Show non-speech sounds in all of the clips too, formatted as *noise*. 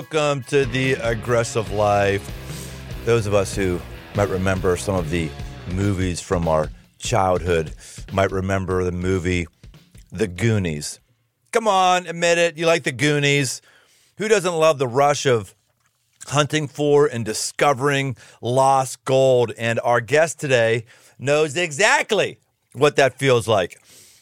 welcome to the aggressive life. Those of us who might remember some of the movies from our childhood might remember the movie The Goonies. Come on, admit it. You like The Goonies. Who doesn't love the rush of hunting for and discovering lost gold? And our guest today knows exactly what that feels like.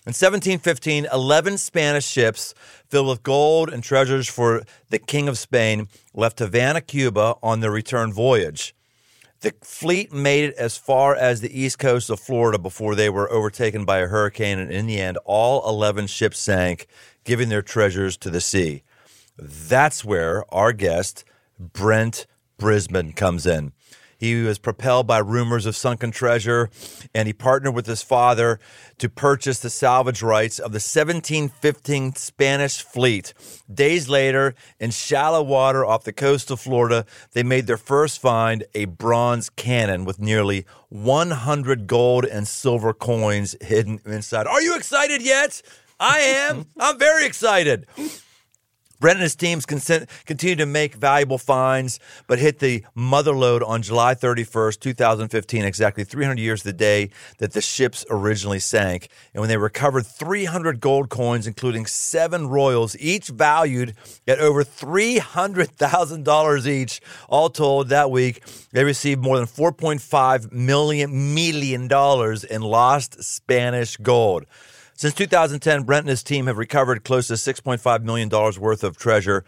In 1715, 11 Spanish ships filled with gold and treasures for the King of Spain left Havana, Cuba on their return voyage. The fleet made it as far as the east coast of Florida before they were overtaken by a hurricane, and in the end, all 11 ships sank, giving their treasures to the sea. That's where our guest, Brent Brisben, comes in. He was propelled by rumors of sunken treasure, and he partnered with his father to purchase the salvage rights of the 1715 Spanish fleet. Days later, in shallow water off the coast of Florida, they made their first find a bronze cannon with nearly 100 gold and silver coins hidden inside. Are you excited yet? I am. *laughs* I'm very excited. Brent and his teams consent, continue to make valuable finds, but hit the mother lode on July 31st, 2015, exactly 300 years the day that the ships originally sank. And when they recovered 300 gold coins, including seven royals, each valued at over $300,000 each, all told that week, they received more than $4.5 million, million in lost Spanish gold. Since 2010, Brent and his team have recovered close to $6.5 million worth of treasure,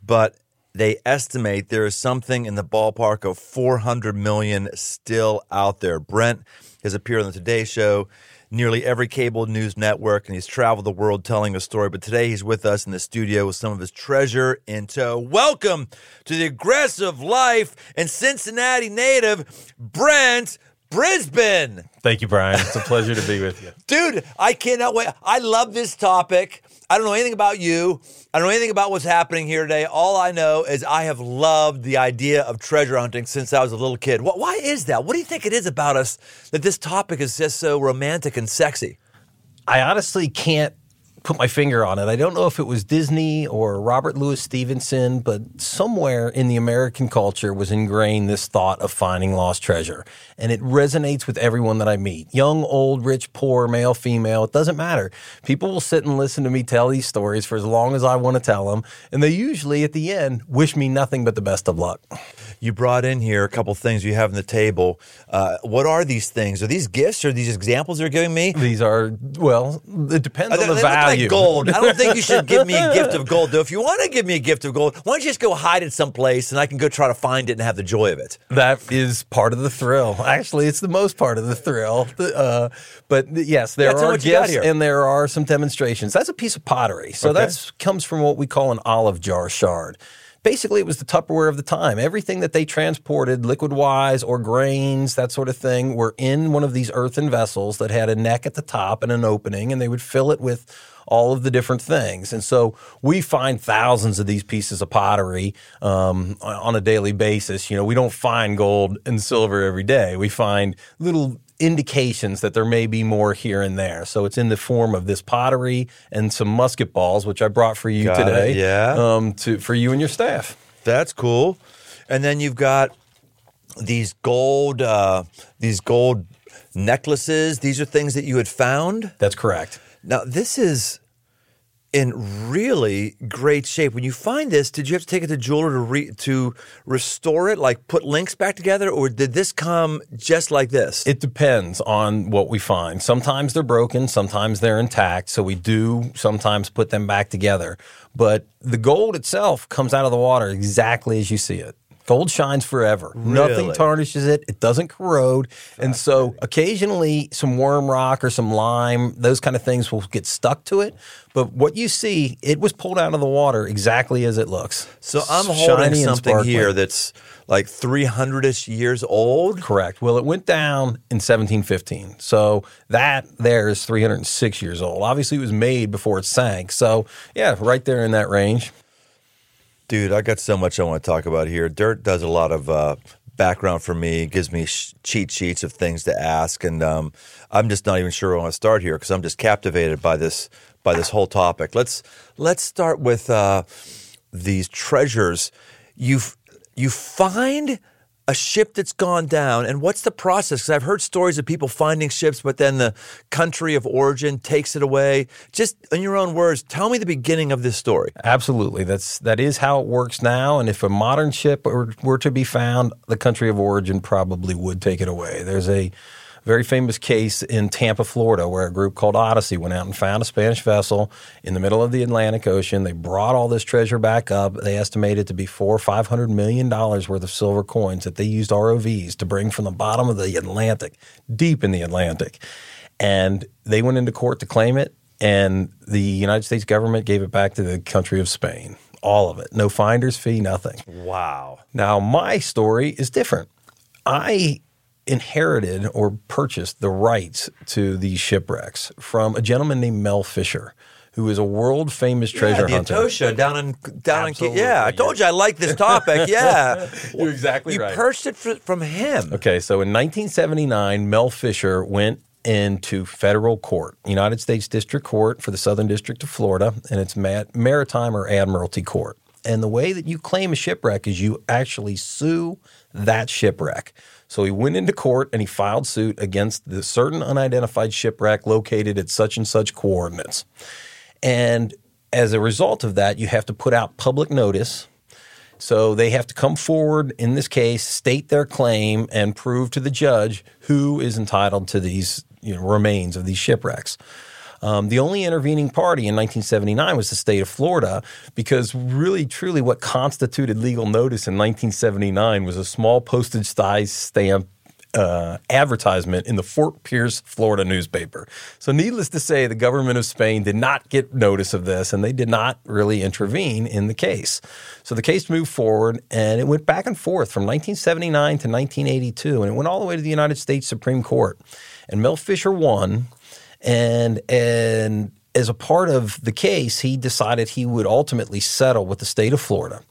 but they estimate there is something in the ballpark of 400 million still out there. Brent has appeared on the Today Show, nearly every cable news network, and he's traveled the world telling a story. But today he's with us in the studio with some of his treasure in tow. Welcome to the aggressive life and Cincinnati native, Brent Brisben. Thank you, Brian. It's a pleasure to be with you. *laughs* Dude, I cannot wait. I love this topic. I don't know anything about you. I don't know anything about what's happening here today. All I know is I have loved the idea of treasure hunting since I was a little kid. Why is that? What do you think it is about us that this topic is just so romantic and sexy? I honestly can't put my finger on it. I don't know if it was Disney or Robert Louis Stevenson, but somewhere in the American culture was ingrained this thought of finding lost treasure. And it resonates with everyone that I meet young, old, rich, poor, male, female. It doesn't matter. People will sit and listen to me tell these stories for as long as I want to tell them. And they usually, at the end, wish me nothing but the best of luck. You brought in here a couple things you have on the table. Uh, what are these things? Are these gifts or these examples you're giving me? These are, well, it depends Uh, on the they value. like gold. I don't think you should give me a *laughs* gift of gold, though. If you want to give me a gift of gold, why don't you just go hide it someplace and I can go try to find it and have the joy of it? That is part of the thrill. Actually, it's the most part of the thrill. Uh, but yes, there Yeah, are what you got gifts and there are some demonstrations. That's a piece of pottery. So Okay. that's comes from what we call an olive jar shard. Basically, it was the Tupperware of the time. Everything that they transported, liquid wise or grains, that sort of thing, were in one of these earthen vessels that had a neck at the top and an opening, and they would fill it with all of the different things. And so we find thousands of these pieces of pottery um, on a daily basis. You know, we don't find gold and silver every day. We find little indications that there may be more here and there. So it's in the form of this pottery and some musket balls, which I brought for you Got it, today. yeah. Um, to for you and your staff. That's cool. And then you've got these gold, uh, these gold necklaces. These are things that you had found. That's correct. Now, this is in really great shape. When you find this, did you have to take it to jeweler to re- to restore it, like put links back together, or did this come just like this? It depends on what we find. Sometimes they're broken, sometimes they're intact. So we do sometimes put them back together. But the gold itself comes out of the water exactly as you see it. Gold shines forever. Nothing tarnishes it. It doesn't corrode. And so occasionally some worm rock or some lime, those kind of things will get stuck to it. But what you see, it was pulled out of the water exactly as it looks. so I'm Shiny holding something here that's like 300 ish years old. Correct. Well, it went down in 1715. So that there is 306 years old. Obviously, it was made before it sank. So, yeah, right there in that range. Dude, I got so much I want to talk about here. Dirt does a lot of uh, background for me, gives me sh- cheat sheets of things to ask, and um, I'm just not even sure I want to start here because I'm just captivated by this by this whole topic. Let's let's start with uh, these treasures. you you find a ship that's gone down, and what's the process? Because I've heard stories of people finding ships, but then the country of origin takes it away. Just in your own words, tell me the beginning of this story. Absolutely, that's that is how it works now. And if a modern ship were, were to be found, the country of origin probably would take it away. There's a very famous case in Tampa, Florida, where a group called Odyssey went out and found a Spanish vessel in the middle of the Atlantic Ocean. They brought all this treasure back up. They estimated to be four or five hundred million dollars worth of silver coins that they used ROVs to bring from the bottom of the Atlantic, deep in the Atlantic. And they went into court to claim it, and the United States government gave it back to the country of Spain. All of it. No finder's fee, nothing. Wow. Now, my story is different. I inherited or purchased the rights to these shipwrecks from a gentleman named Mel Fisher, who is a world famous treasure yeah, hunter. down in down Absolutely, in yeah. I told you I like this topic. *laughs* Yeah, You're exactly you right. You purchased it fr- from him. Okay, so in 1979, Mel Fisher went into federal court, United States District Court for the Southern District of Florida, and it's mat- maritime or admiralty court. And the way that you claim a shipwreck is you actually sue that shipwreck. So he went into court and he filed suit against the certain unidentified shipwreck located at such and such coordinates. And as a result of that, you have to put out public notice so they have to come forward in this case, state their claim, and prove to the judge who is entitled to these you know, remains of these shipwrecks. Um, the only intervening party in 1979 was the state of Florida, because really, truly, what constituted legal notice in 1979 was a small postage size stamp uh, advertisement in the Fort Pierce, Florida newspaper. So, needless to say, the government of Spain did not get notice of this and they did not really intervene in the case. So, the case moved forward and it went back and forth from 1979 to 1982 and it went all the way to the United States Supreme Court. And Mel Fisher won. And, and as a part of the case, he decided he would ultimately settle with the state of Florida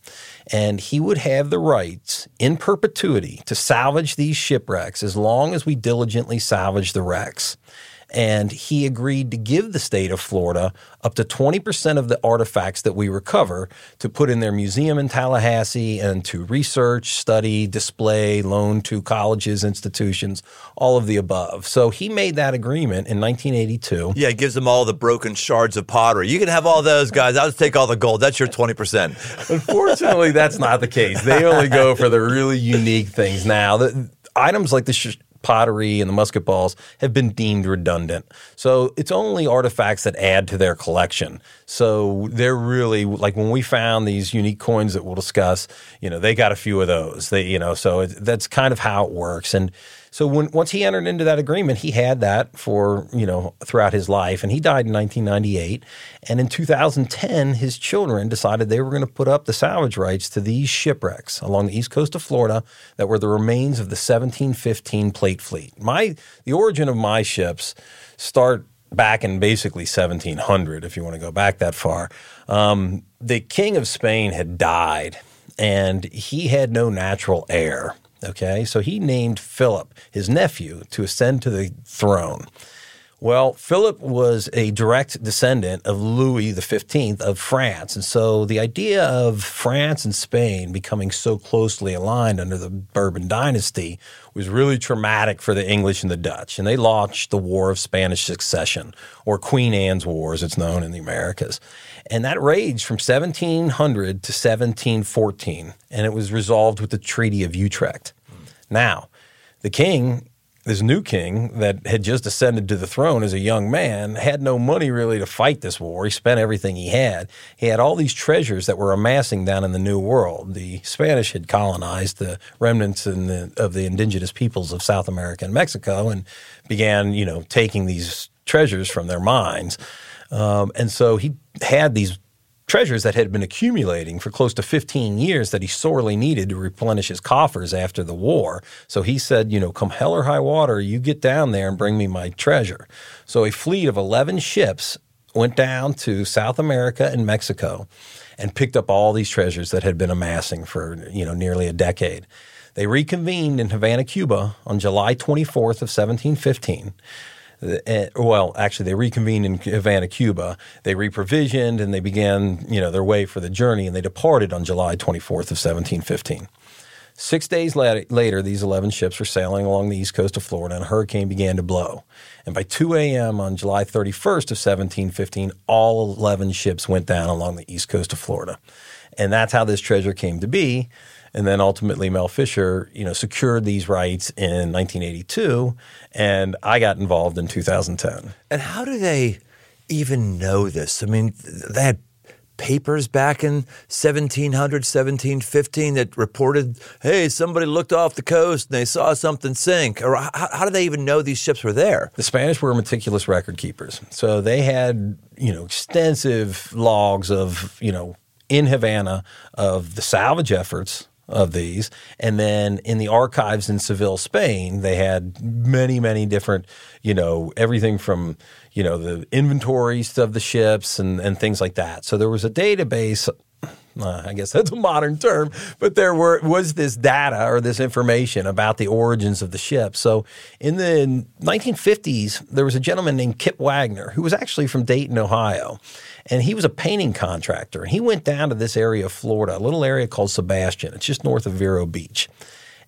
and he would have the rights in perpetuity to salvage these shipwrecks as long as we diligently salvage the wrecks. And he agreed to give the state of Florida up to 20% of the artifacts that we recover to put in their museum in Tallahassee and to research, study, display, loan to colleges, institutions, all of the above. So he made that agreement in 1982. Yeah, it gives them all the broken shards of pottery. You can have all those guys. I'll just take all the gold. That's your twenty percent. Unfortunately, that's not the case. They only go for the really unique things now. The items like the sh- pottery and the musket balls have been deemed redundant. So it's only artifacts that add to their collection. So they're really like when we found these unique coins that we'll discuss, you know, they got a few of those. They, you know, so it, that's kind of how it works. And so when once he entered into that agreement, he had that for you know throughout his life, and he died in 1998. And in 2010, his children decided they were going to put up the salvage rights to these shipwrecks along the east coast of Florida that were the remains of the 1715 plate fleet. My the origin of my ships start back in basically 1700, if you want to go back that far. Um, the king of Spain had died, and he had no natural heir. Okay, so he named Philip, his nephew, to ascend to the throne. Well, Philip was a direct descendant of Louis XV of France. And so the idea of France and Spain becoming so closely aligned under the Bourbon dynasty was really traumatic for the English and the Dutch. And they launched the War of Spanish Succession, or Queen Anne's War, as it's known in the Americas. And that raged from 1700 to 1714. And it was resolved with the Treaty of Utrecht. Now, the king this new king that had just ascended to the throne as a young man had no money really to fight this war. He spent everything he had. He had all these treasures that were amassing down in the New World. The Spanish had colonized the remnants the, of the indigenous peoples of South America and Mexico and began, you know, taking these treasures from their mines. Um, and so he had these treasures that had been accumulating for close to 15 years that he sorely needed to replenish his coffers after the war. So he said, you know, come hell or high water, you get down there and bring me my treasure. So a fleet of 11 ships went down to South America and Mexico and picked up all these treasures that had been amassing for, you know, nearly a decade. They reconvened in Havana, Cuba on July 24th of 1715. Uh, well, actually, they reconvened in Havana, Cuba. They reprovisioned and they began, you know, their way for the journey, and they departed on July 24th of 1715. Six days later, these 11 ships were sailing along the east coast of Florida, and a hurricane began to blow. And by 2 a.m. on July 31st of 1715, all 11 ships went down along the east coast of Florida. And that's how this treasure came to be. And then ultimately, Mel Fisher, you know, secured these rights in 1982, and I got involved in 2010. And how do they even know this? I mean, they had papers back in 1700, 1715 that reported, hey, somebody looked off the coast and they saw something sink? Or how, how do they even know these ships were there? The Spanish were meticulous record keepers. So they had, you know, extensive logs of, you know, in Havana of the salvage efforts of these. And then in the archives in Seville, Spain, they had many, many different, you know, everything from, you know, the inventories of the ships and, and things like that. So there was a database. Uh, I guess that's a modern term, but there were was this data or this information about the origins of the ship. So in the 1950s, there was a gentleman named Kip Wagner who was actually from Dayton, Ohio and he was a painting contractor. And He went down to this area of Florida, a little area called Sebastian. It's just north of Vero Beach.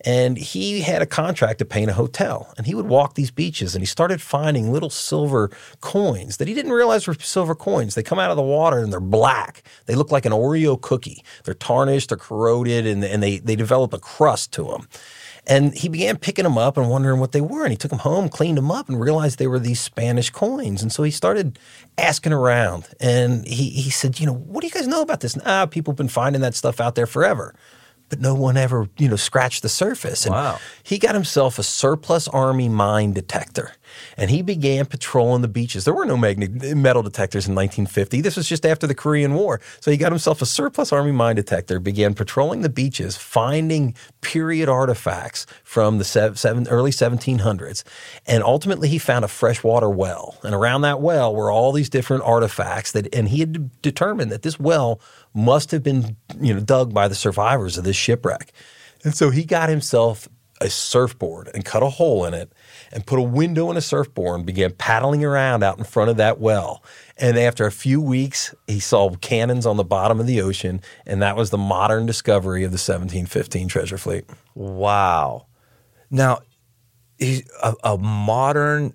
And he had a contract to paint a hotel. And he would walk these beaches and he started finding little silver coins that he didn't realize were silver coins. They come out of the water and they're black. They look like an Oreo cookie. They're tarnished, they're corroded, and, and they, they develop a crust to them. And he began picking them up and wondering what they were. And he took them home, cleaned them up, and realized they were these Spanish coins. And so he started asking around. And he, he said, You know, what do you guys know about this? Ah, people have been finding that stuff out there forever but no one ever, you know, scratched the surface. And wow. he got himself a surplus army mine detector and he began patrolling the beaches. There were no metal detectors in 1950. This was just after the Korean War. So he got himself a surplus army mine detector, began patrolling the beaches, finding period artifacts from the seven, early 1700s. And ultimately he found a freshwater well. And around that well were all these different artifacts that, and he had determined that this well must have been you know dug by the survivors of this shipwreck. And so he got himself a surfboard and cut a hole in it and put a window in a surfboard and began paddling around out in front of that well. And after a few weeks, he saw cannons on the bottom of the ocean, and that was the modern discovery of the 1715 treasure fleet. Wow. Now, a, a modern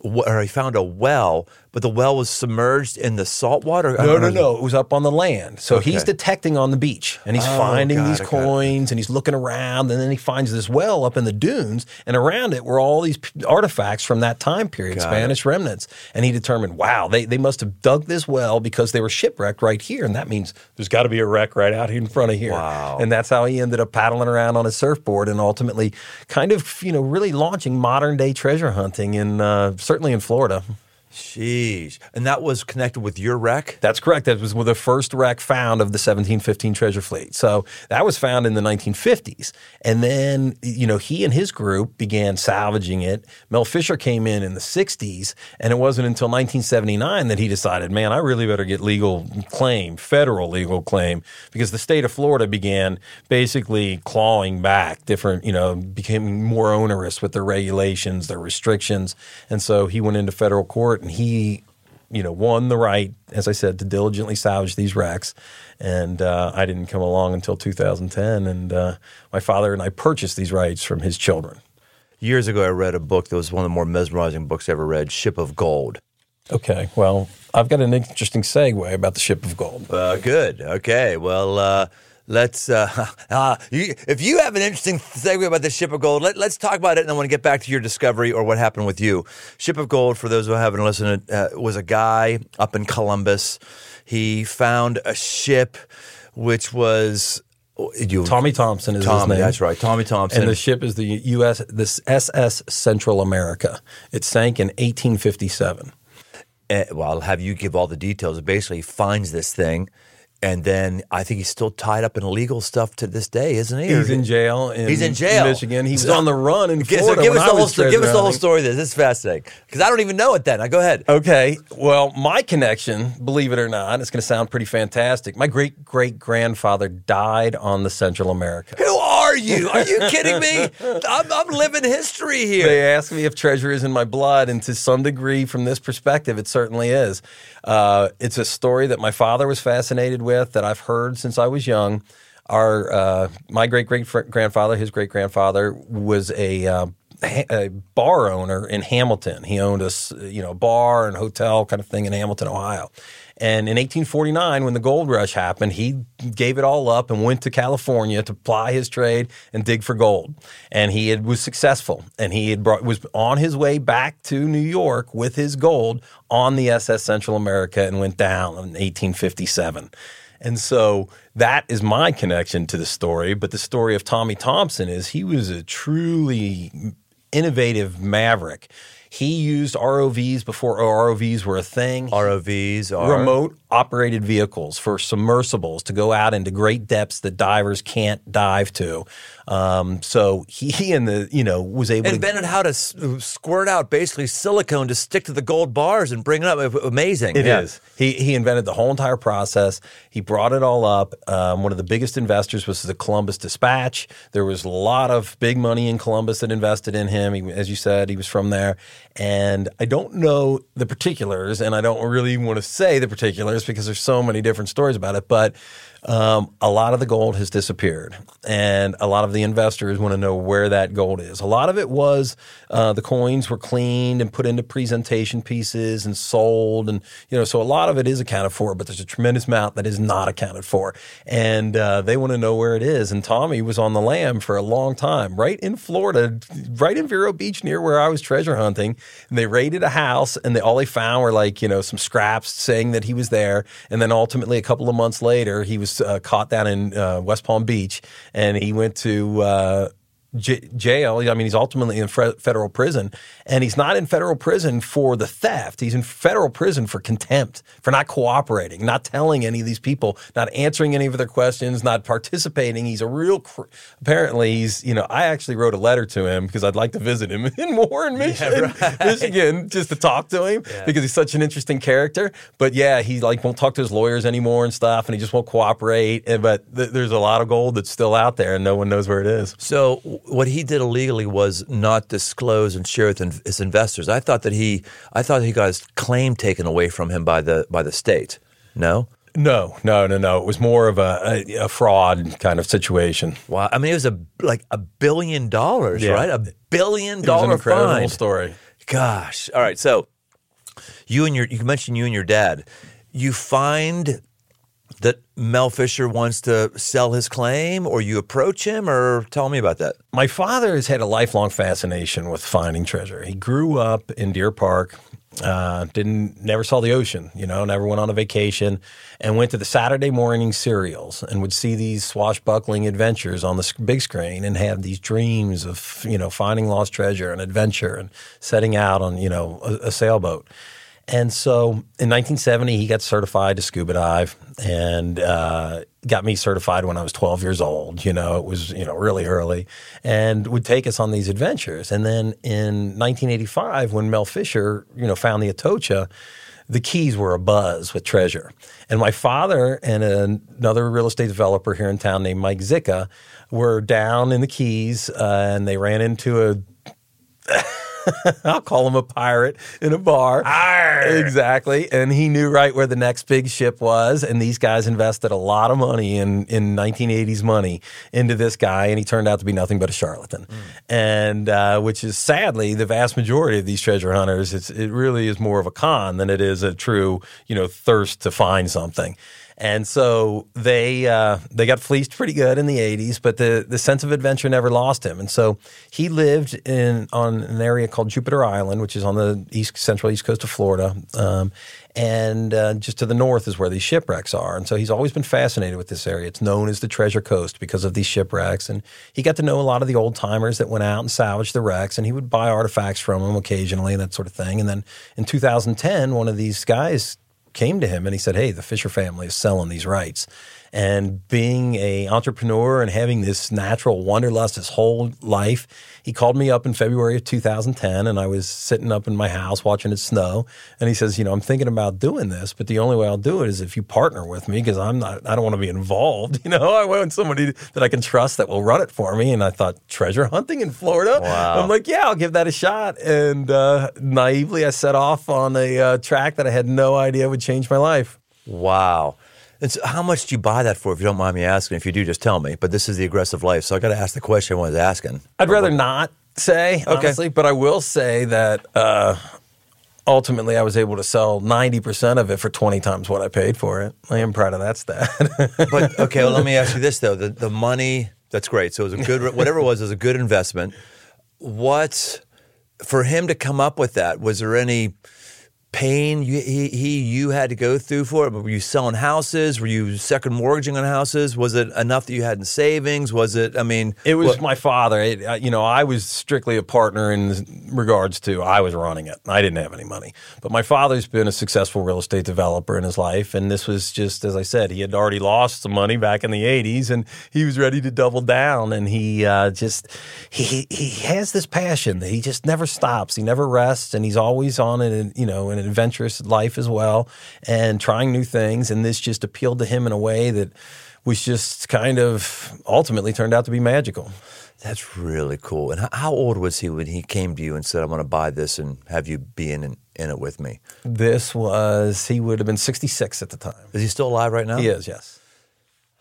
or he found a well, but the well was submerged in the salt water. No, no, no. It was up on the land. So okay. he's detecting on the beach and he's oh, finding these coins and he's looking around and then he finds this well up in the dunes and around it were all these artifacts from that time period, got Spanish it. remnants. And he determined, wow, they, they must have dug this well because they were shipwrecked right here. And that means there's got to be a wreck right out here in front of here. Wow. And that's how he ended up paddling around on his surfboard and ultimately kind of, you know, really launching modern day treasure hunting in uh, certainly in Florida. Sheesh. And that was connected with your wreck? That's correct. That was the first wreck found of the 1715 treasure fleet. So that was found in the 1950s. And then, you know, he and his group began salvaging it. Mel Fisher came in in the 60s. And it wasn't until 1979 that he decided, man, I really better get legal claim, federal legal claim, because the state of Florida began basically clawing back different, you know, became more onerous with their regulations, their restrictions. And so he went into federal court and he, you know, won the right, as I said, to diligently salvage these wrecks. And uh, I didn't come along until 2010, and uh, my father and I purchased these rights from his children. Years ago, I read a book that was one of the more mesmerizing books I ever read, Ship of Gold. Okay, well, I've got an interesting segue about the Ship of Gold. Uh, good. Okay, well, uh, let's uh, uh, *laughs* you, if you have an interesting segue about the ship of gold let, us talk about it and i want to get back to your discovery or what happened with you ship of gold for those who haven't listened uh, was a guy up in columbus he found a ship which was you, Tommy Thompson is Tommy, his name. That's right, Tommy Thompson. And the ship is the U.S. this SS Central America. It sank in 1857. Uh, well, I'll have you give all the details. It Basically, finds this thing and then I think he's still tied up in illegal stuff to this day, isn't he? He's in jail. In he's in jail, Michigan. He's so, on the run in Florida. So give us the whole story. Give us the whole story. This is fascinating because I don't even know it. Then I go ahead. Okay. Well, my connection, believe it or not, it's going to sound pretty fantastic. My great great grandfather died on the Central America. Who you? Are you kidding me? I'm, I'm living history here. They ask me if treasure is in my blood, and to some degree, from this perspective, it certainly is. Uh, it's a story that my father was fascinated with, that I've heard since I was young. Our uh, my great great grandfather, his great grandfather, was a uh, a bar owner in Hamilton. He owned a you know bar and hotel kind of thing in Hamilton, Ohio. And in 1849, when the gold rush happened, he gave it all up and went to California to ply his trade and dig for gold. And he had, was successful. And he had brought, was on his way back to New York with his gold on the SS Central America and went down in 1857. And so that is my connection to the story. But the story of Tommy Thompson is he was a truly innovative maverick. He used ROVs before ROVs were a thing. ROVs are remote operated vehicles for submersibles to go out into great depths that divers can't dive to. Um, so he and the you know was able to invented to, how to s- squirt out basically silicone to stick to the gold bars and bring it up. Amazing. It yeah. is. He he invented the whole entire process. He brought it all up. Um, one of the biggest investors was the Columbus Dispatch. There was a lot of big money in Columbus that invested in him. He, as you said, he was from there. And I don't know the particulars, and I don't really want to say the particulars because there's so many different stories about it. But um, a lot of the gold has disappeared, and a lot of the investors want to know where that gold is. A lot of it was uh, the coins were cleaned and put into presentation pieces and sold, and you know, so a lot of it is accounted for, but there's a tremendous amount that is not accounted for, and uh, they want to know where it is. And Tommy was on the lam for a long time, right in Florida, right in Vero Beach, near where I was treasure hunting. And they raided a house, and they all they found were like you know some scraps saying that he was there, and then ultimately a couple of months later he was was uh, caught down in uh, West Palm Beach, and he went to uh, j- jail. I mean, he's ultimately in federal prison, and he's not in federal prison for the theft. He's in federal prison for contempt, for not cooperating, not telling any of these people, not answering any of their questions, not participating. He's a real. Cr- apparently, he's you know. I actually wrote a letter to him because I'd like to visit him *laughs* in Warren, Michigan, yeah, right. Michigan, just to talk to him yeah. because he's such an interesting character. But yeah, he like won't talk to his lawyers anymore and stuff, and he just won't cooperate. But th- there's a lot of gold that's still out there, and no one knows where it is. So what he did illegally was not disclose and share with his investors. I thought that he, I thought he got his claim taken away from him by the by the state. No. No, no, no, no. It was more of a, a, a fraud kind of situation. Wow. I mean, it was a like a billion dollars, yeah. right? A billion dollar it was an incredible fine. story. Gosh. All right. So you and your you mentioned you and your dad. You find that Mel Fisher wants to sell his claim or you approach him or tell me about that? My father has had a lifelong fascination with finding treasure. He grew up in Deer Park, uh, didn't never saw the ocean, you know, never went on a vacation and went to the Saturday morning serials and would see these swashbuckling adventures on the big screen and have these dreams of, you know, finding lost treasure and adventure and setting out on, you know, a, a sailboat. And so in 1970, he got certified to scuba dive and uh, got me certified when I was 12 years old. You know, it was, you know, really early and would take us on these adventures. And then in 1985, when Mel Fisher, you know, found the Atocha, the Keys were a buzz with treasure. And my father and another real estate developer here in town named Mike Zicka were down in the Keys uh, and they ran into a *laughs* *laughs* I'll call him a pirate in a bar. Arr. Exactly. And he knew right where the next big ship was. And these guys invested a lot of money in, in 1980s money into this guy. And he turned out to be nothing but a charlatan. Mm. And uh, which is sadly the vast majority of these treasure hunters, it really is more of a con than it is a true, you know, thirst to find something. And so they uh, they got fleeced pretty good in the 80s, but the, the sense of adventure never lost him. And so he lived in on an area called Jupiter Island, which is on the east central east coast of Florida. Um, and uh, just to the north is where these shipwrecks are. And so he's always been fascinated with this area. It's known as the Treasure Coast because of these shipwrecks. And he got to know a lot of the old timers that went out and salvaged the wrecks, and he would buy artifacts from them occasionally, and that sort of thing. And then in 2010, one of these guys came to him and he said, Hey, the Fisher family is selling these rights. And being a entrepreneur and having this natural wanderlust his whole life, he called me up in February of 2010, and I was sitting up in my house watching it snow. And he says, "You know, I'm thinking about doing this, but the only way I'll do it is if you partner with me because I'm not. I don't want to be involved. *laughs* You know, I want somebody that I can trust that will run it for me." And I thought treasure hunting in Florida. Wow. I'm like, "Yeah, I'll give that a shot." And uh, naively, I set off on a uh, track that I had no idea would change my life. Wow. And so how much do you buy that for, if you don't mind me asking? If you do, just tell me. But this is the aggressive life, so I got to ask the question I was asking. I'd rather not say, honestly, but I will say that uh, ultimately I was able to sell 90% of it for 20 times what I paid for it. I am proud of that stat. *laughs* But okay, well, let me ask you this though: the the money that's great. So it was a good, whatever it was, it was a good investment. What for him to come up with that? Was there any pain you, he, he you had to go through for it? Were you selling houses? Were you second mortgaging on houses? Was it enough that you had in savings? Was it? I mean, It was what- my father. It, uh, you know, I was strictly a partner in regards to I was running it. I didn't have any money, but my father's been a successful real estate developer in his life, and this was just as I said, he had already lost some money back in the '80s, and he was ready to double down. And he uh, just he he has this passion that he just never stops. He never rests, and he's always on an you know an adventurous life as well, and trying new things. And this just appealed to him in a way that was just kind of ultimately turned out to be magical. That's really cool. And how, old was he when he came to you and said, "I'm going to buy this and have you be in, in in it with me"? This was he would have been 66 at the time. Is he still alive right now? He is, yes.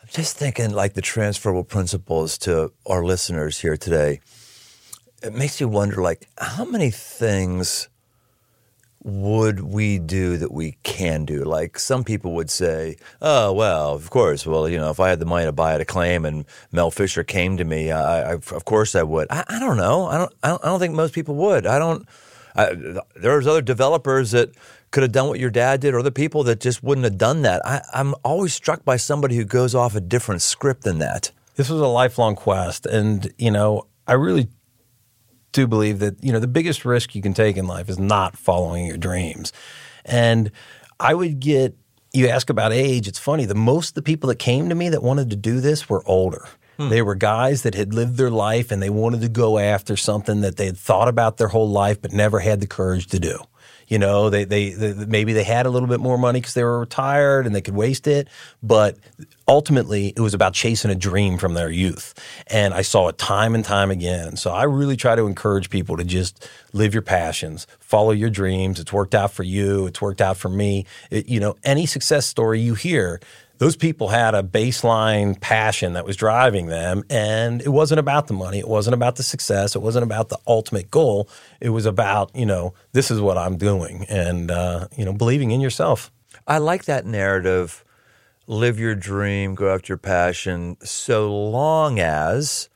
I'm just thinking like the transferable principles to our listeners here today. It makes you wonder like how many things would we do that we can do? Like some people would say, "Oh, well, of course. Well, you know, if I had the money to buy at a claim and Mel Fisher came to me, I, I of course I would." I, I don't know. I don't, I don't. I don't think most people would. I don't. I, there's other developers that could have done what your dad did, or other people that just wouldn't have done that. I, I'm always struck by somebody who goes off a different script than that. This was a lifelong quest. And, you know, I really do believe that, you know, the biggest risk you can take in life is not following your dreams. And I would get, you ask about age, it's funny. The most of the people that came to me that wanted to do this were older. Hmm. They were guys that had lived their life and they wanted to go after something that they had thought about their whole life but never had the courage to do. You know, they, they, they maybe they had a little bit more money because they were retired and they could waste it, but ultimately it was about chasing a dream from their youth. And I saw it time and time again. So I really try to encourage people to just live your passions, follow your dreams. It's worked out for you. It's worked out for me. It, you know, any success story you hear, those people had a baseline passion that was driving them and it wasn't about the money it wasn't about the success it wasn't about the ultimate goal it was about you know this is what i'm doing and uh, you know believing in yourself I like that narrative. Live your dream, go after your passion, so long as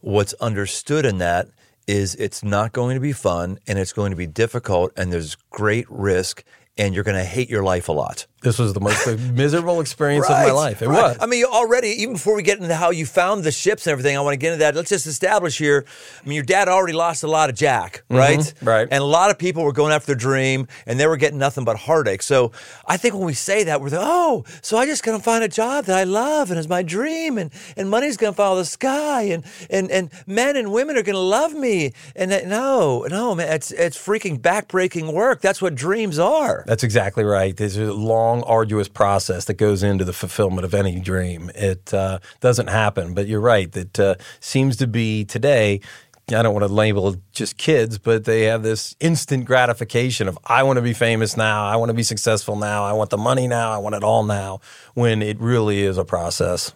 what's understood in that is it's not going to be fun and it's going to be difficult and there's great risk and you're going to hate your life a lot. This was the most *laughs* miserable experience of my life it right. was I mean, you already, even before we get into how you found the ships and everything, I want to get into that. Let's just establish here. I mean, your dad already lost a lot of Jack, right? Mm-hmm. right. And a lot of people were going after their dream and they were getting nothing but heartache. So I think when we say that, we're like, oh, so I just going to find a job that I love and is my dream and, and money's going to follow the sky and, and, and men and women are going to love me. And that, no, no, man, it's, it's freaking backbreaking work. That's what dreams are. That's exactly right. There's a long, arduous process that goes into the fulfillment of any dream. It uh, doesn't happen, but you're right. That uh, seems to be today. I don't want to label just kids, but they have this instant gratification of I want to be famous now, I want to be successful now, I want the money now, I want it all now. When it really is a process.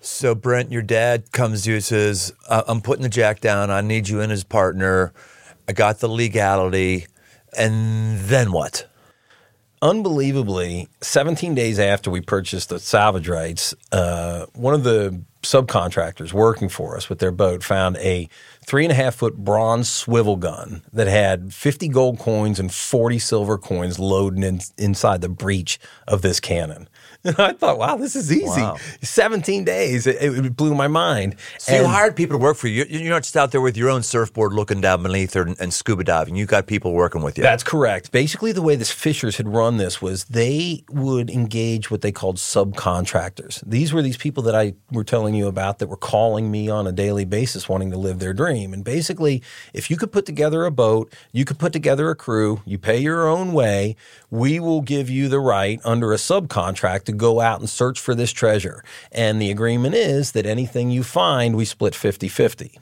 So Brent, your dad comes to you and says, "I- "I'm putting the jack down. I need you in as partner. I got the legality." And then what? Unbelievably, 17 days after we purchased the salvage rights, uh, one of the subcontractors working for us with their boat found a three and a half foot bronze swivel gun that had 50 gold coins and 40 silver coins loaded in, inside the breech of this cannon. *laughs* And I thought, wow, this is easy. Wow. 17 days. It, it blew my mind. So you hired people to work for you. You're not just out there with your own surfboard looking down beneath her and, and scuba diving. You've got people working with you. That's correct. Basically, the way the Fishers had run this was they would engage what they called subcontractors. These were these people that I were telling you about that were calling me on a daily basis wanting to live their dream. And basically, if you could put together a boat, you could put together a crew, you pay your own way, we will give you the right under a subcontract to go out and search for this treasure. And the agreement is that anything you find, we split 50 50.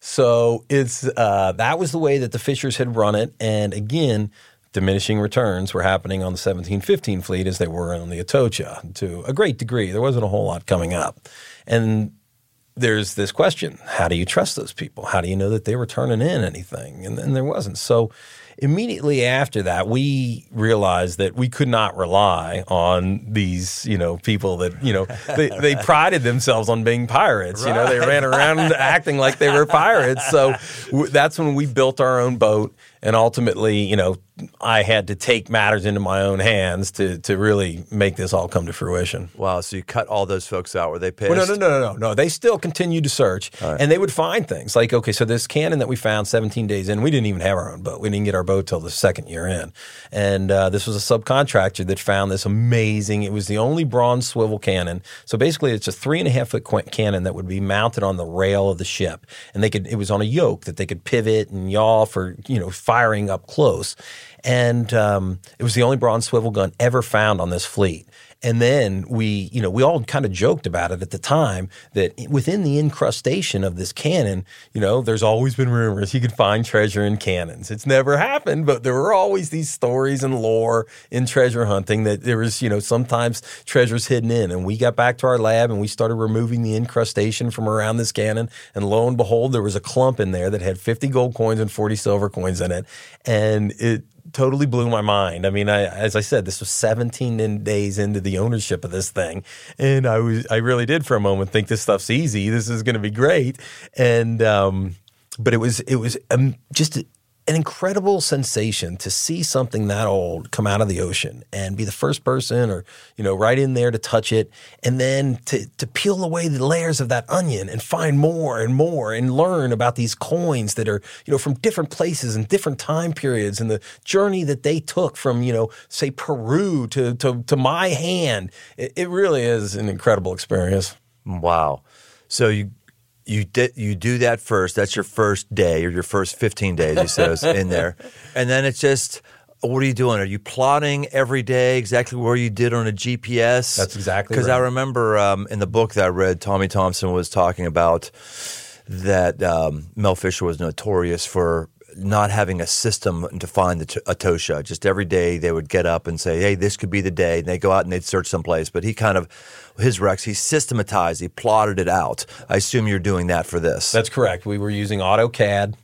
So it's uh, that was the way that the Fishers had run it, and again, diminishing returns were happening on the 1715 fleet as they were on the Atocha to a great degree. There wasn't a whole lot coming up, and there's this question: How do you trust those people? How do you know that they were turning in anything? And, and there wasn't. So immediately after that, we realized that we could not rely on these, you know, people that you know they, they *laughs* prided themselves on being pirates. You know, they ran around acting like they were pirates. So w- that's when we built our own boat, and ultimately, you know, I had to take matters into my own hands to to really make this all come to fruition. wow. So you cut all those folks out. Were they pissed? Well, no, no, no, no, no, no. They still continued to search, and they would find things like, okay, so this cannon that we found 17 days in, we didn't even have our own boat. We didn't get our boat till the second year in, and uh, this was a subcontractor that found this amazing. It was the only bronze swivel cannon. So basically, it's a three and a half foot qu- cannon that would be mounted on the rail of the ship, and they could. It was on a yoke that they could pivot and yaw for you know firing up close, and um, it was the only bronze swivel gun ever found on this fleet. And then we, you know, we all kind of joked about it at the time that within the incrustation of this cannon, you know, there's always been rumors you could find treasure in cannons. It's never happened, but there were always these stories and lore in treasure hunting that there was, you know, sometimes treasures hidden in. And we got back to our lab and we started removing the incrustation from around this cannon. And lo and behold, there was a clump in there that had 50 gold coins and 40 silver coins in it. And it, totally blew my mind. I mean, I, as I said, this was 17 in- days into the ownership of this thing, and I was I really did for a moment think this stuff's easy. This is going to be great, and um, but it was it was um, just an incredible sensation to see something that old come out of the ocean and be the first person or you know right in there to touch it and then to to peel away the layers of that onion and find more and more and learn about these coins that are you know from different places and different time periods and the journey that they took from you know say Peru to to, to my hand it, it really is an incredible experience Wow. So you you did you do that first. That's your first day or your first 15 days. It was in there, *laughs* and then it's just. What are you doing? Are you plotting every day exactly where you did on a GPS? That's exactly Because I remember um, in the book that I read, Tommy Thompson was talking about that um, Mel Fisher was notorious for not having a system to find the t- Atocha. Just every day they would get up and say, "Hey, this could be the day," and they go out and they'd search someplace. But he kind of his Rex, he systematized, he plotted it out. I assume you're doing that for this. That's correct. We were using AutoCAD.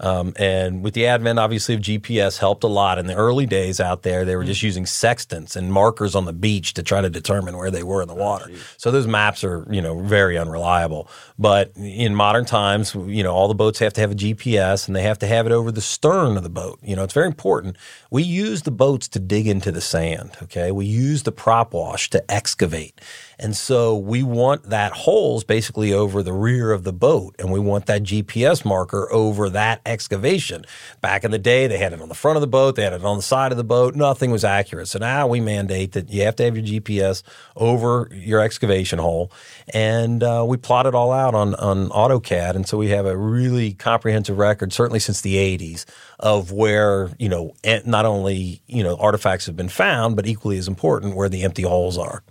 Um, and with the advent, obviously, of GPS, helped a lot. In the early days out there, they were just using sextants and markers on the beach to try to determine where they were in the water. So those maps are, you know, very unreliable. But in modern times, you know, all the boats have to have a GPS, and they have to have it over the stern of the boat. You know, it's very important. We use the boats to dig into the sand. Okay, we use the prop wash to excavate. And so we want that holes basically over the rear of the boat, and we want that GPS marker over that excavation. Back in the day, they had it on the front of the boat, they had it on the side of the boat. Nothing was accurate. So now we mandate that you have to have your GPS over your excavation hole, and uh, we plot it all out on on AutoCAD, and so we have a really comprehensive record, certainly since the '80s, of where you know not only you know artifacts have been found, but equally as important, where the empty holes are.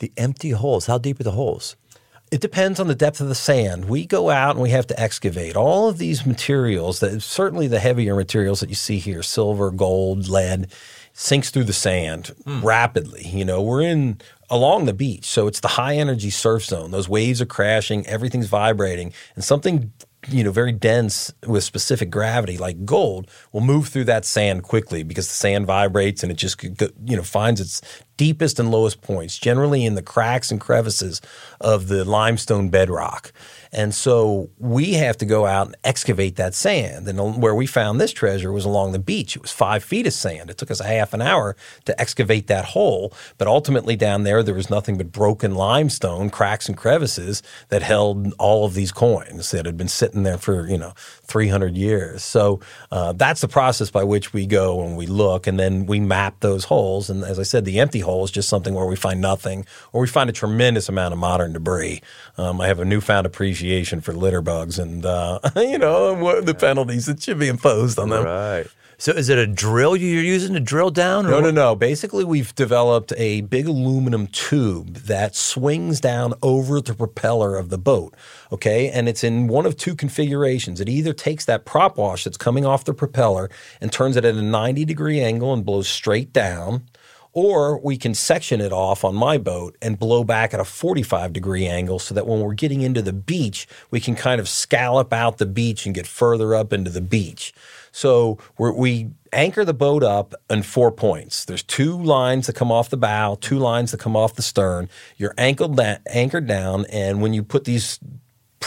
the empty holes. How deep are the holes? It depends on the depth of the sand. We go out and we have to excavate all of these materials. That certainly the heavier materials that you see here, silver, gold, lead, sinks through the sand hmm. rapidly. You know, we're in along the beach, so it's the high energy surf zone. Those waves are crashing, everything's vibrating, and something you know very dense with specific gravity like gold will move through that sand quickly because the sand vibrates and it just you know finds its deepest and lowest points, generally in the cracks and crevices of the limestone bedrock. And so we have to go out and excavate that sand. And where we found this treasure was along the beach. It was five feet of sand. It took us a half an hour to excavate that hole. But ultimately, down there, there was nothing but broken limestone, cracks and crevices that held all of these coins that had been sitting there for, you know, 300 years. So uh, that's the process by which we go and we look and then we map those holes. And as I said, the empty hole is just something where we find nothing or we find a tremendous amount of modern debris. Um, I have a newfound appreciation for litter bugs and, uh, *laughs* you know, the penalties that should be imposed on them. Right. So is it a drill you're using to drill down? no, no, no. Basically, we've developed a big aluminum tube that swings down over the propeller of the boat. Okay, and it's in one of two configurations. It either takes that prop wash that's coming off the propeller and turns it at a 90 degree angle and blows straight down or we can section it off on my boat and blow back at a 45 degree angle so that when we're getting into the beach, we can kind of scallop out the beach and get further up into the beach. So we anchor the boat up in four points. There's two lines that come off the bow, two lines that come off the stern. You're anchored, da- anchored down, and when you put these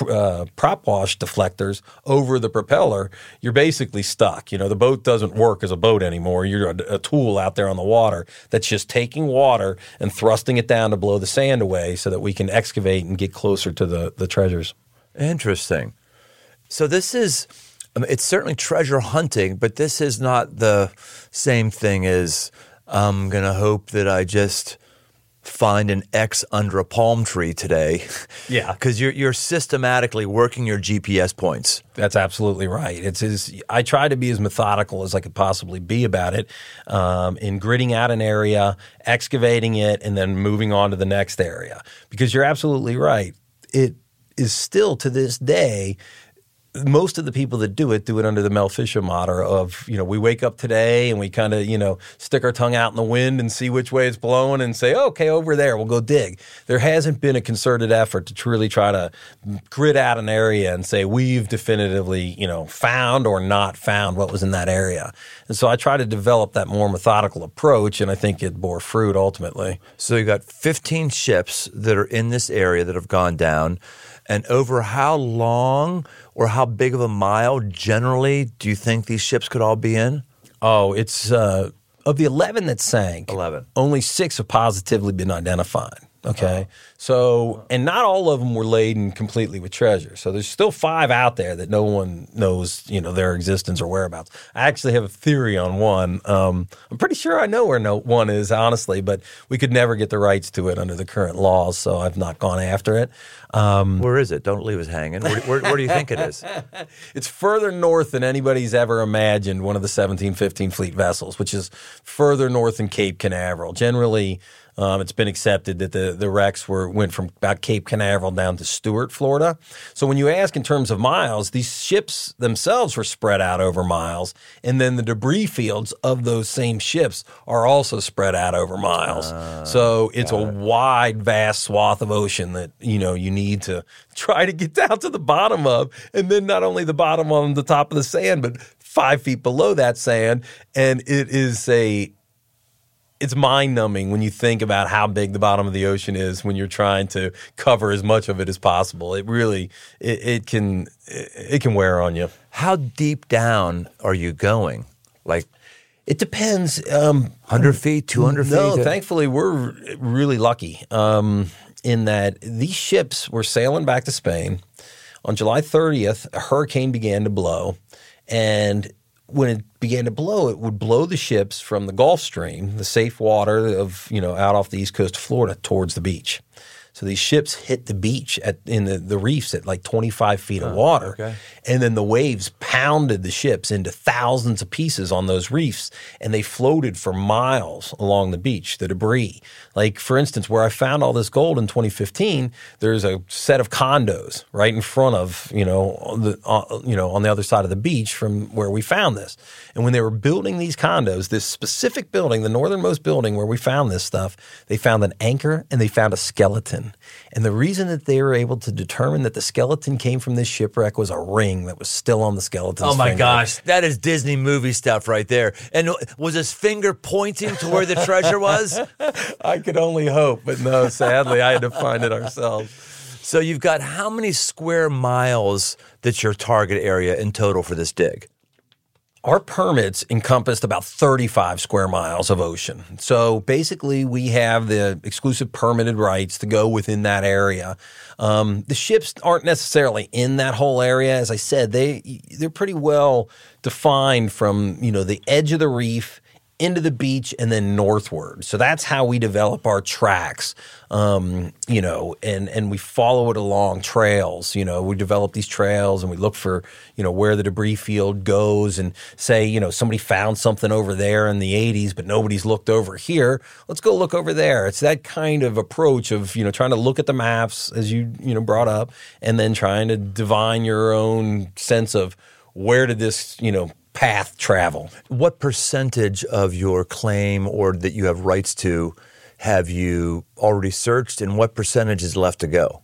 uh, prop wash deflectors over the propeller, you're basically stuck. You know, the boat doesn't work as a boat anymore. You're a, a, tool out there on the water that's just taking water and thrusting it down to blow the sand away so that we can excavate and get closer to the, the treasures. Interesting. So this is, I mean, it's certainly treasure hunting, but this is not the same thing as I'm going to hope that I just find an X under a palm tree today. Yeah, *laughs* because you're you're systematically working your GPS points. That's absolutely right. It's as I try to be as methodical as I could possibly be about it, um, in gridding out an area, excavating it, and then moving on to the next area. Because you're absolutely right. It is still to this day most of the people that do it do it under the Mel Fisher motto of, you know, we wake up today and we kind of, you know, stick our tongue out in the wind and see which way it's blowing and say, okay, over there, we'll go dig. There hasn't been a concerted effort to truly try to grid out an area and say, we've definitively, you know, found or not found what was in that area. And so I try to develop that more methodical approach, and I think it bore fruit ultimately. So you got 15 ships that are in this area that have gone down. And over how long or how big of a mile generally do you think these ships could all be in? Oh, it's uh, of the 11 that sank, 11. Only six have positively been identified. Okay. So, and not all of them were laden completely with treasure. So there's still five out there that no one knows, you know, their existence or whereabouts. I actually have a theory on one. Um, I'm pretty sure I know where no one is, honestly, but we could never get the rights to it under the current laws. So I've not gone after it. Um, where is it? Don't leave us hanging. Where, where, where do you think it is? *laughs* it's further north than anybody's ever imagined. One of the 1715 fleet vessels, which is further north than Cape Canaveral. Generally, um, it's been accepted that the, the wrecks were went from about Cape Canaveral down to Stuart, Florida. So when you ask in terms of miles, these ships themselves were spread out over miles, and then the debris fields of those same ships are also spread out over miles. Uh, so it's a it. wide, vast swath of ocean that you know you need to *laughs* try to get down to the bottom of, and then not only the bottom on the top of the sand, but five feet below that sand, and it is a it's mind numbing when you think about how big the bottom of the ocean is when you're trying to cover as much of it as possible. It really it, it can it, it can wear on you. How deep down are you going? Like it depends. Um, 100 feet, 200 feet? No, thankfully, we're really lucky um, in that these ships were sailing back to Spain. On July 30th, a hurricane began to blow, and when it began to blow, it would blow the ships from the Gulf Stream, the safe water of you know out off the east coast of Florida, towards the beach. So these ships hit the beach at in the, the reefs at like 25 feet of water. Okay. And then the waves pounded the ships into thousands of pieces on those reefs and they floated for miles along the beach, the debris. Like for instance, where I found all this gold in 2015, there's a set of condos right in front of, you know, the uh, you know, on the other side of the beach from where we found this. And when they were building these condos, this specific building, the northernmost building where we found this stuff, they found an anchor and they found a skeleton skeleton. And the reason that they were able to determine that the skeleton came from this shipwreck was a ring that was still on the skeleton. Oh my finger. gosh, that is Disney movie stuff right there. And was his finger pointing to where the treasure was? *laughs* I could only hope, but no, sadly, I had to find it ourselves. So you've got how many square miles that's your target area in total for this dig? Our permits encompassed about 35 square miles of ocean. So basically, we have the exclusive permitted rights to go within that area. Um, the ships aren't necessarily in that whole area. As I said, they they're pretty well defined from you know the edge of the reef into the beach and then northward. So that's how we develop our tracks, um, you know, and, and we follow it along trails. You know, we develop these trails and we look for, you know, where the debris field goes and say, you know, somebody found something over there in the 80s, but nobody's looked over here. Let's go look over there. It's that kind of approach of, you know, trying to look at the maps as you, you know, brought up and then trying to divine your own sense of where did this, you know, path travel. What percentage of your claim or that you have rights to have you already searched, and what percentage is left to go?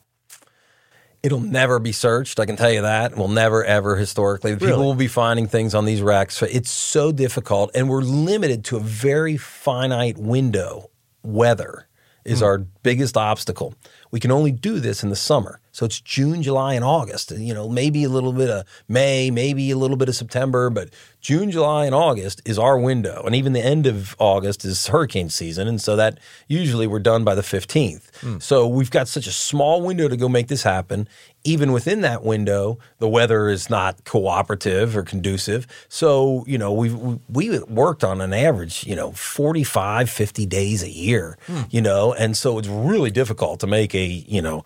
It'll never be searched. I can tell you that. We'll never, ever historically. People Really? will be finding things on these wrecks. It's so difficult, and we're limited to a very finite window. Weather is hmm. our biggest obstacle. We can only do this in the summer. So it's June, July, and August. You know, maybe a little bit of May, maybe a little bit of September, but June, July, and August is our window. And even the end of August is hurricane season. And so that usually we're done by the 15th. Hmm. So we've got such a small window to go make this happen. Even within that window, the weather is not cooperative or conducive. So, you know, we've, we, we worked on an average, you know, 45, 50 days a year, hmm. you know, and so it's really difficult to make a, you know,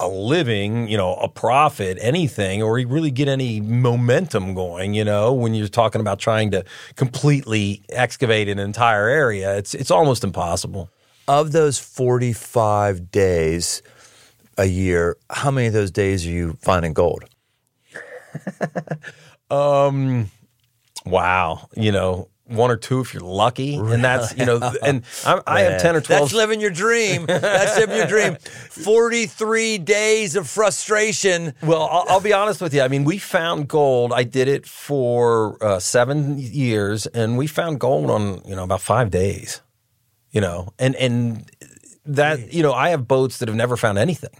a living, you know, a profit, anything, or you really get any momentum going, you know, when you're talking about trying to completely excavate an entire area, it's it's almost impossible. Of those 45 days a year, how many of those days are you finding gold? *laughs* Um wow, you know, one or two if you're lucky, and that's you know, and I, I have ten or twelve. That's living your dream. That's living your dream. *laughs* 43 days of frustration. Well, I'll, I'll be honest with you. I mean, we found gold. I did it for uh, seven years, and we found gold on you know about five days. You know, and and that you know, I have boats that have never found anything.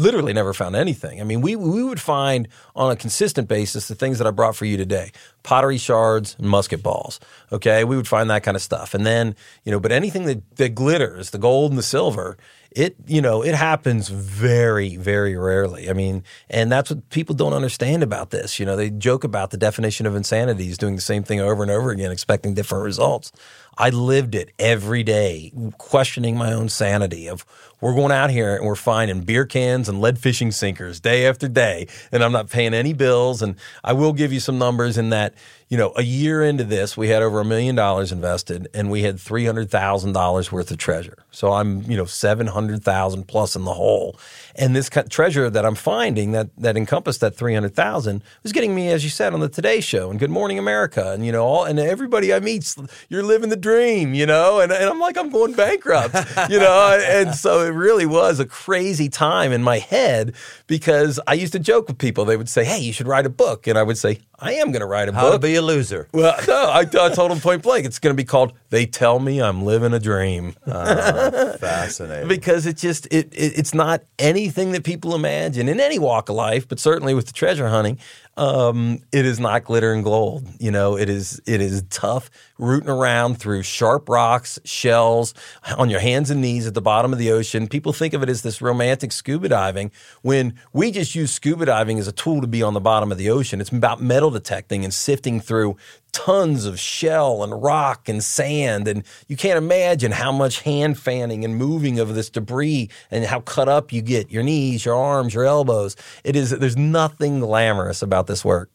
Literally never found anything. I mean, we we would find on a consistent basis the things that I brought for you today: pottery shards and musket balls. Okay, we would find that kind of stuff, and then you know, but anything that that glitters, the gold and the silver, it you know it happens very very rarely. I mean and that's what people don't understand about this. You know they joke about the definition of insanity is doing the same thing over and over again expecting different results i lived it every day questioning my own sanity of we're going out here and we're finding beer cans and lead fishing sinkers day after day and i'm not paying any bills and i will give you some numbers in that you know, a year into this, we had over a million dollars invested and we had $300,000 worth of treasure. So I'm, you know, 700,000 plus in the hole. And this treasure that I'm finding that, that encompassed that 300,000 was getting me, as you said, on the Today Show and Good Morning America. And, you know, all, and everybody I meet, you're living the dream, you know, and, and I'm like, I'm going bankrupt, you know, *laughs* and so it really was a crazy time in my head because I used to joke with people. They would say, Hey, you should write a book. And I would say, I am going to write a How to book. be a loser. Well, no, I, I told them point blank. It's going to be called "They Tell Me I'm Living a Dream" ah, Fascinating. *laughs* because it just it, it it's not anything that people imagine in any walk of life, but certainly with the treasure hunting, um, it is not glitter and gold. You know, it is it is tough rooting around through sharp rocks, shells, on your hands and knees at the bottom of the ocean. People think of it as this romantic scuba diving when we just use scuba diving as a tool to be on the bottom of the ocean. It's about metal detecting and sifting through tons of shell and rock and sand and you can't imagine how much hand fanning and moving of this debris and how cut up you get your knees your arms your elbows it is there's nothing glamorous about this work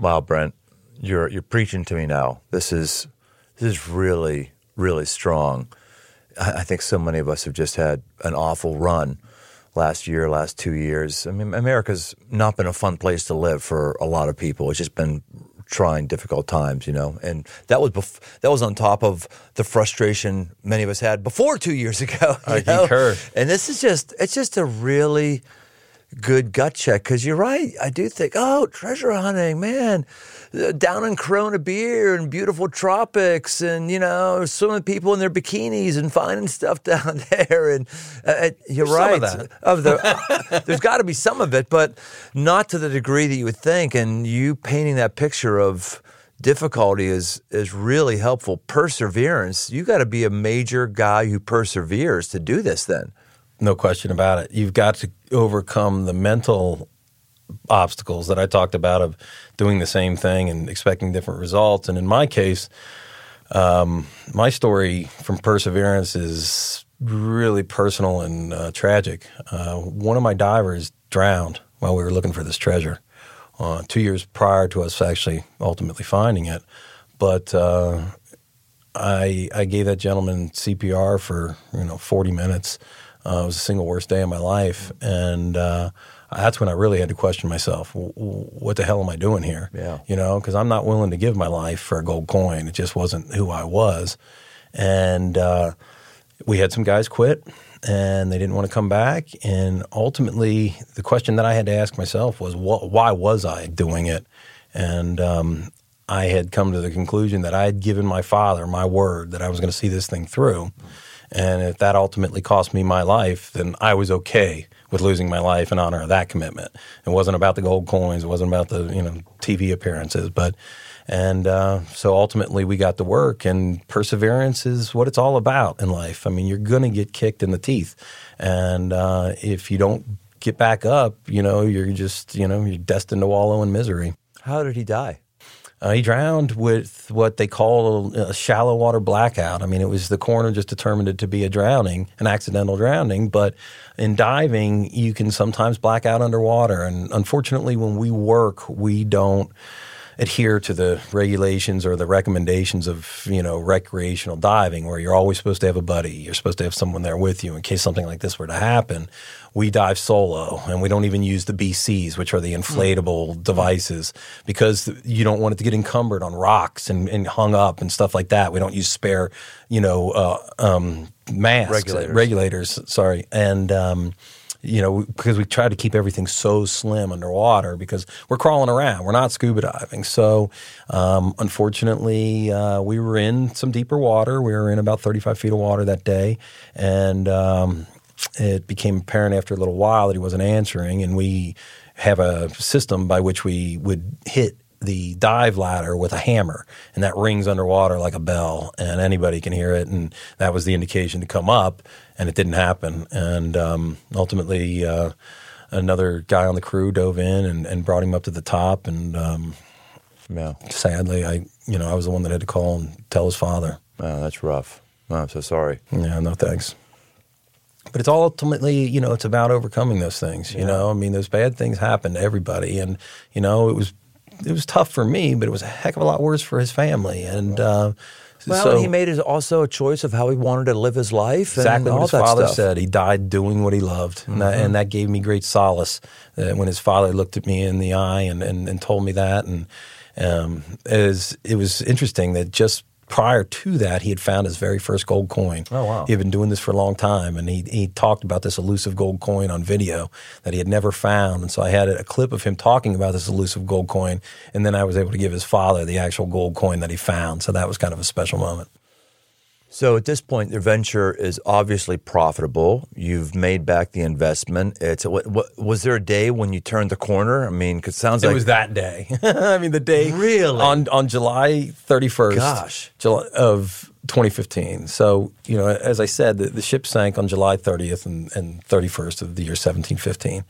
Wow, Brent, you're you're preaching to me now. This is this is really really strong. I, I think so many of us have just had an awful run last year, last two years. I mean, America's not been a fun place to live for a lot of people. It's just been trying, difficult times, you know. And that was bef- that was on top of the frustration many of us had before two years *laughs* ago. I know? concur. And this is just it's just a really good gut check because you're right. I do think, oh, treasure hunting, man, down in Corona beer and beautiful tropics, and you know, swimming people in their bikinis and finding stuff *laughs* down there. And uh, uh, you're There's some right. of that. Of the, *laughs* there's got to be some of it, but not to the degree that you would think. And you painting that picture of difficulty is is really helpful. Perseverance. You got to be a major guy who perseveres to do this. Then. No question about it. You've got to overcome the mental obstacles that I talked about of doing the same thing and expecting different results. And in my case, um, my story from perseverance is really personal and uh, tragic. Uh, one of my divers drowned while we were looking for this treasure. Uh, two years prior to us actually ultimately finding it, but uh, I I gave that gentleman CPR for you know 40 minutes. Uh, it was the single worst day of my life, and uh, that's when I really had to question myself: What the hell am I doing here? Yeah. you know, because I'm not willing to give my life for a gold coin. It just wasn't who I was, and uh, we had some guys quit. And they didn't want to come back. And ultimately, the question that I had to ask myself was, wh- why was I doing it? And um, I had come to the conclusion that I had given my father my word that I was going to see this thing through. And if that ultimately cost me my life, then I was okay with losing my life in honor of that commitment. It wasn't about the gold coins. It wasn't about the you know TV appearances. But and uh, so ultimately we got to work. And perseverance is what it's all about in life. I mean, you're going to get kicked in the teeth, and uh, if you don't get back up, you know, you're just you know you're destined to wallow in misery. How did he die? Uh, he drowned with what they call a, a shallow water blackout. I mean, it was the coroner just determined it to be a drowning, an accidental drowning. But in diving, you can sometimes black out underwater. And unfortunately, when we work, we don't adhere to the regulations or the recommendations of you know recreational diving where you're always supposed to have a buddy you're supposed to have someone there with you in case something like this were to happen. We dive solo and we don't even use the bcs which are the inflatable devices because you don't want it to get encumbered on rocks and, and hung up and stuff like that. We don't use spare you know uh, um, masks. Regulators. regulators sorry. And um, you know, because we try to keep everything so slim underwater because we're crawling around. We're not scuba diving. So, um, unfortunately, uh, we were in some deeper water. We were in about 35 feet of water that day. And um, it became apparent after a little while that he wasn't answering. And we have a system by which we would hit the dive ladder with a hammer and that rings underwater like a bell and anybody can hear it and that was the indication to come up and it didn't happen. And um, ultimately uh, another guy on the crew dove in and, and brought him up to the top. And um, Yeah. sadly i you know i was the one that had to call and tell his father. Oh, that's rough. Oh, I'm so sorry. yeah no thanks. But it's all ultimately you know it's about overcoming those things you know? I mean those bad things happen to everybody. And you know it was it was tough for me but it was a heck of a lot worse for his family. And uh, Well, so and he made his, also a choice of how he wanted to live his life. and exactly all what his that father stuff. said. He died doing what he loved, and, that, and that gave me great solace uh, when his father looked at me in the eye and, and, and told me that. And um, it, was, it was interesting that just prior to that, he had found his very first gold coin. Oh, wow. He had been doing this for a long time, and he he talked about this elusive gold coin on video that he had never found. And so I had a clip of him talking about this elusive gold coin, and then I was able to give his father the actual gold coin that he found. So that was kind of a special moment. So at this point, your venture is obviously profitable. You've made back the investment. It's what, what was there a day when you turned the corner? I mean, 'cause it sounds It like it was that day. *laughs* I mean, the day Really? on on July thirty first. Gosh. July of 2015. So you know, as I said, the, the ship sank on July 30th and, and 31st of the year 1715.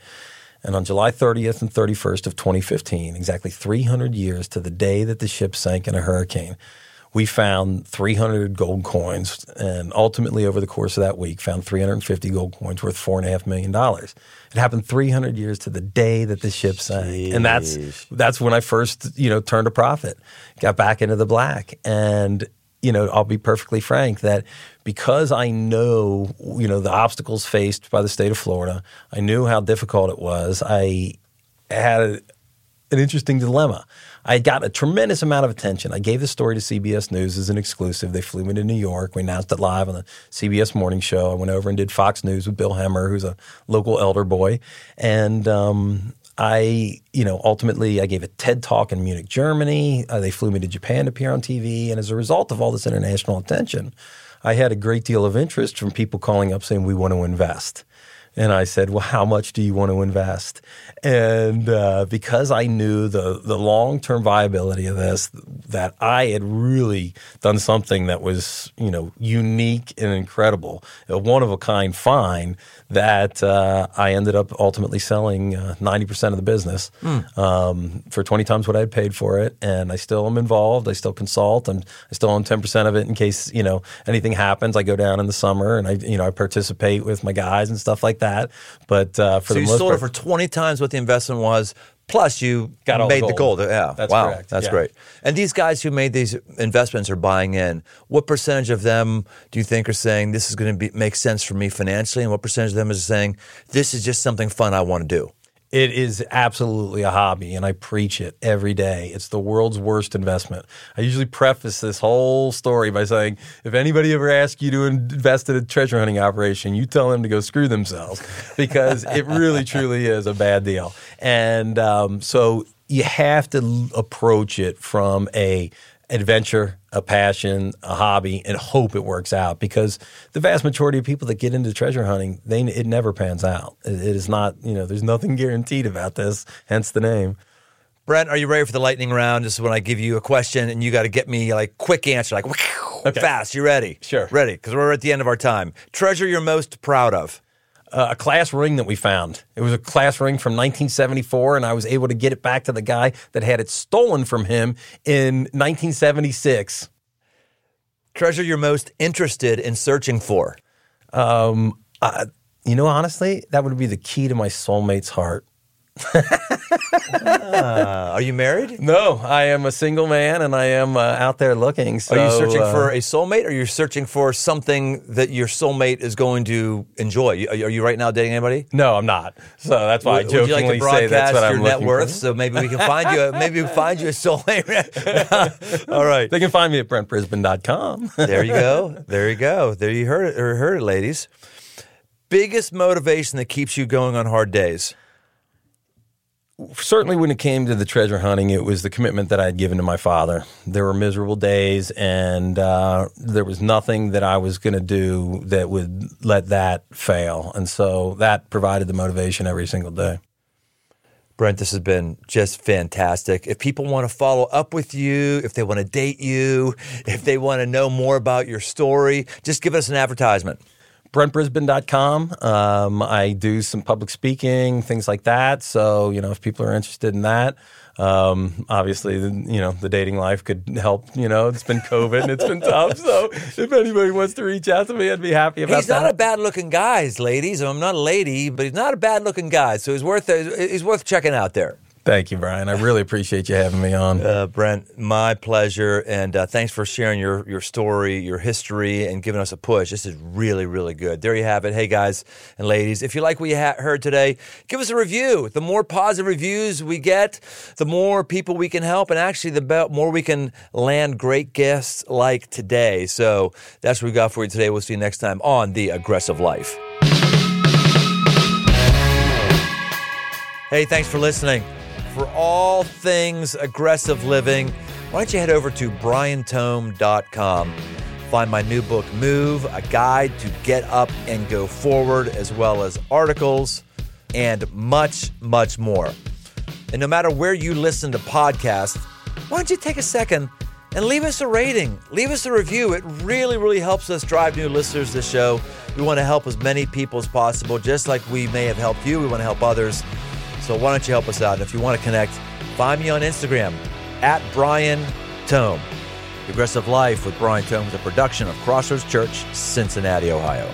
And on July 30th and 31st of 2015, exactly 300 years to the day that the ship sank in a hurricane, we found 300 gold coins, and ultimately over the course of that week, found 350 gold coins worth four and a half million dollars. It happened 300 years to the day that the ship sank, and that's that's when I first you know turned a profit, got back into the black, and you know I'll be perfectly frank that because I know you know the obstacles faced by the state of Florida, I knew how difficult it was. I had an interesting dilemma. I got a tremendous amount of attention. I gave the story to CBS News as an exclusive. They flew me to New York. We announced it live on the CBS Morning Show. I went over and did Fox News with Bill Hemmer, who's a local elder boy, and um, I, you know, ultimately I gave a TED talk in Munich, Germany. Uh, they flew me to Japan to appear on TV, and as a result of all this international attention, I had a great deal of interest from people calling up saying we want to invest. And I said, "Well, how much do you want to invest?" And uh, because I knew the the long term viability of this, that I had really done something that was you know unique and incredible, a one of a kind find, that uh, I ended up ultimately selling uh, ninety percent of the business mm. um, for twenty times what I had paid for it, and I still am involved. I still consult, and I still own ten percent of it in case you know anything happens. I go down in the summer and I you know I participate with my guys and stuff like that. But uh, for so the you most sold part, it for twenty times what the investment was. Plus, you Got made the the gold. gold. Yeah, That's wow, correct, that's yeah. great. And these guys who made these investments are buying in. What percentage of them do you think are saying this is going to be make sense for me financially, and what percentage of them is saying this is just something fun I want to do? It is absolutely a hobby, and I preach it every day. It's the world's worst investment. I usually preface this whole story by saying if anybody ever asks you to invest in a treasure hunting operation, you tell them to go screw themselves because it really, *laughs* truly is a bad deal. And um, so you have to approach it from a adventure, a passion, a hobby, and hope it works out. Because the vast majority of people that get into treasure hunting, they it never pans out. It, it is not, you know, there's nothing guaranteed about this. Hence the name. Brent, are you ready for the lightning round? This is when I give you a question and you got to get me like quick answer, like *laughs* fast. You ready? Sure. Ready? Because we're at the end of our time. Treasure you're most proud of. Uh, a class ring that we found. It was a class ring from 1974, and I was able to get it back to the guy that had it stolen from him in 1976. Treasure you're most interested in searching for. Um, I, you know, honestly, that would be the key to my soulmate's heart. Uh, are you married? No, I am a single man, and I am uh, out there looking. So, Are you searching uh, for a soulmate, or you're you searching for something that your soulmate is going to enjoy? Are you, are you right now dating anybody? No, I'm not. So that's why I Would you like jokingly to say that's what I'm net looking worth? for. So maybe we can find you. A, maybe we find you a soulmate. *laughs* All right, They can find me at brentbrisben.com. there you go. There you go. There you heard it. Or heard it, ladies. Biggest motivation that keeps you going on hard days. Certainly, when it came to the treasure hunting, it was the commitment that I had given to my father. There were miserable days, and uh, there was nothing that I was going to do that would let that fail. And so that provided the motivation every single day. Brent, this has been just fantastic. If people want to follow up with you, if they want to date you, if they want to know more about your story, just give us an advertisement. BrentBrisben.com. Um, I do some public speaking, things like that. So, you know, if people are interested in that, um, obviously, the, you know, the dating life could help. You know, it's been COVID and it's been *laughs* tough. So, if anybody wants to reach out to me, I'd be happy about He's that. not a bad looking guy, ladies. I'm not a lady, but he's not a bad looking guy. So he's worth he's worth checking out there. Thank you, Brian. I really appreciate you having me on. Uh, Brent, my pleasure, and uh, thanks for sharing your your story, your history, and giving us a push. This is really, really good. There you have it. Hey, guys and ladies, if you like what you ha- heard today, give us a review. The more positive reviews we get, the more people we can help, and actually, the be- more we can land great guests like today. So that's what we got for you today. We'll see you next time on the Aggressive Life. Hey, thanks for listening. For all things aggressive living, why don't you head over to briantome.com. Find my new book, Move, a guide to get up and go forward, as well as articles and much, much more. And no matter where you listen to podcasts, why don't you take a second and leave us a rating, leave us a review. It really, really helps us drive new listeners to the show. We want to help as many people as possible, just like we may have helped you. We want to help others. So why don't you help us out? And if you want to connect, find me on Instagram at Brian Tome. Aggressive Life with Brian Tome is a production of Crossroads Church, Cincinnati, Ohio.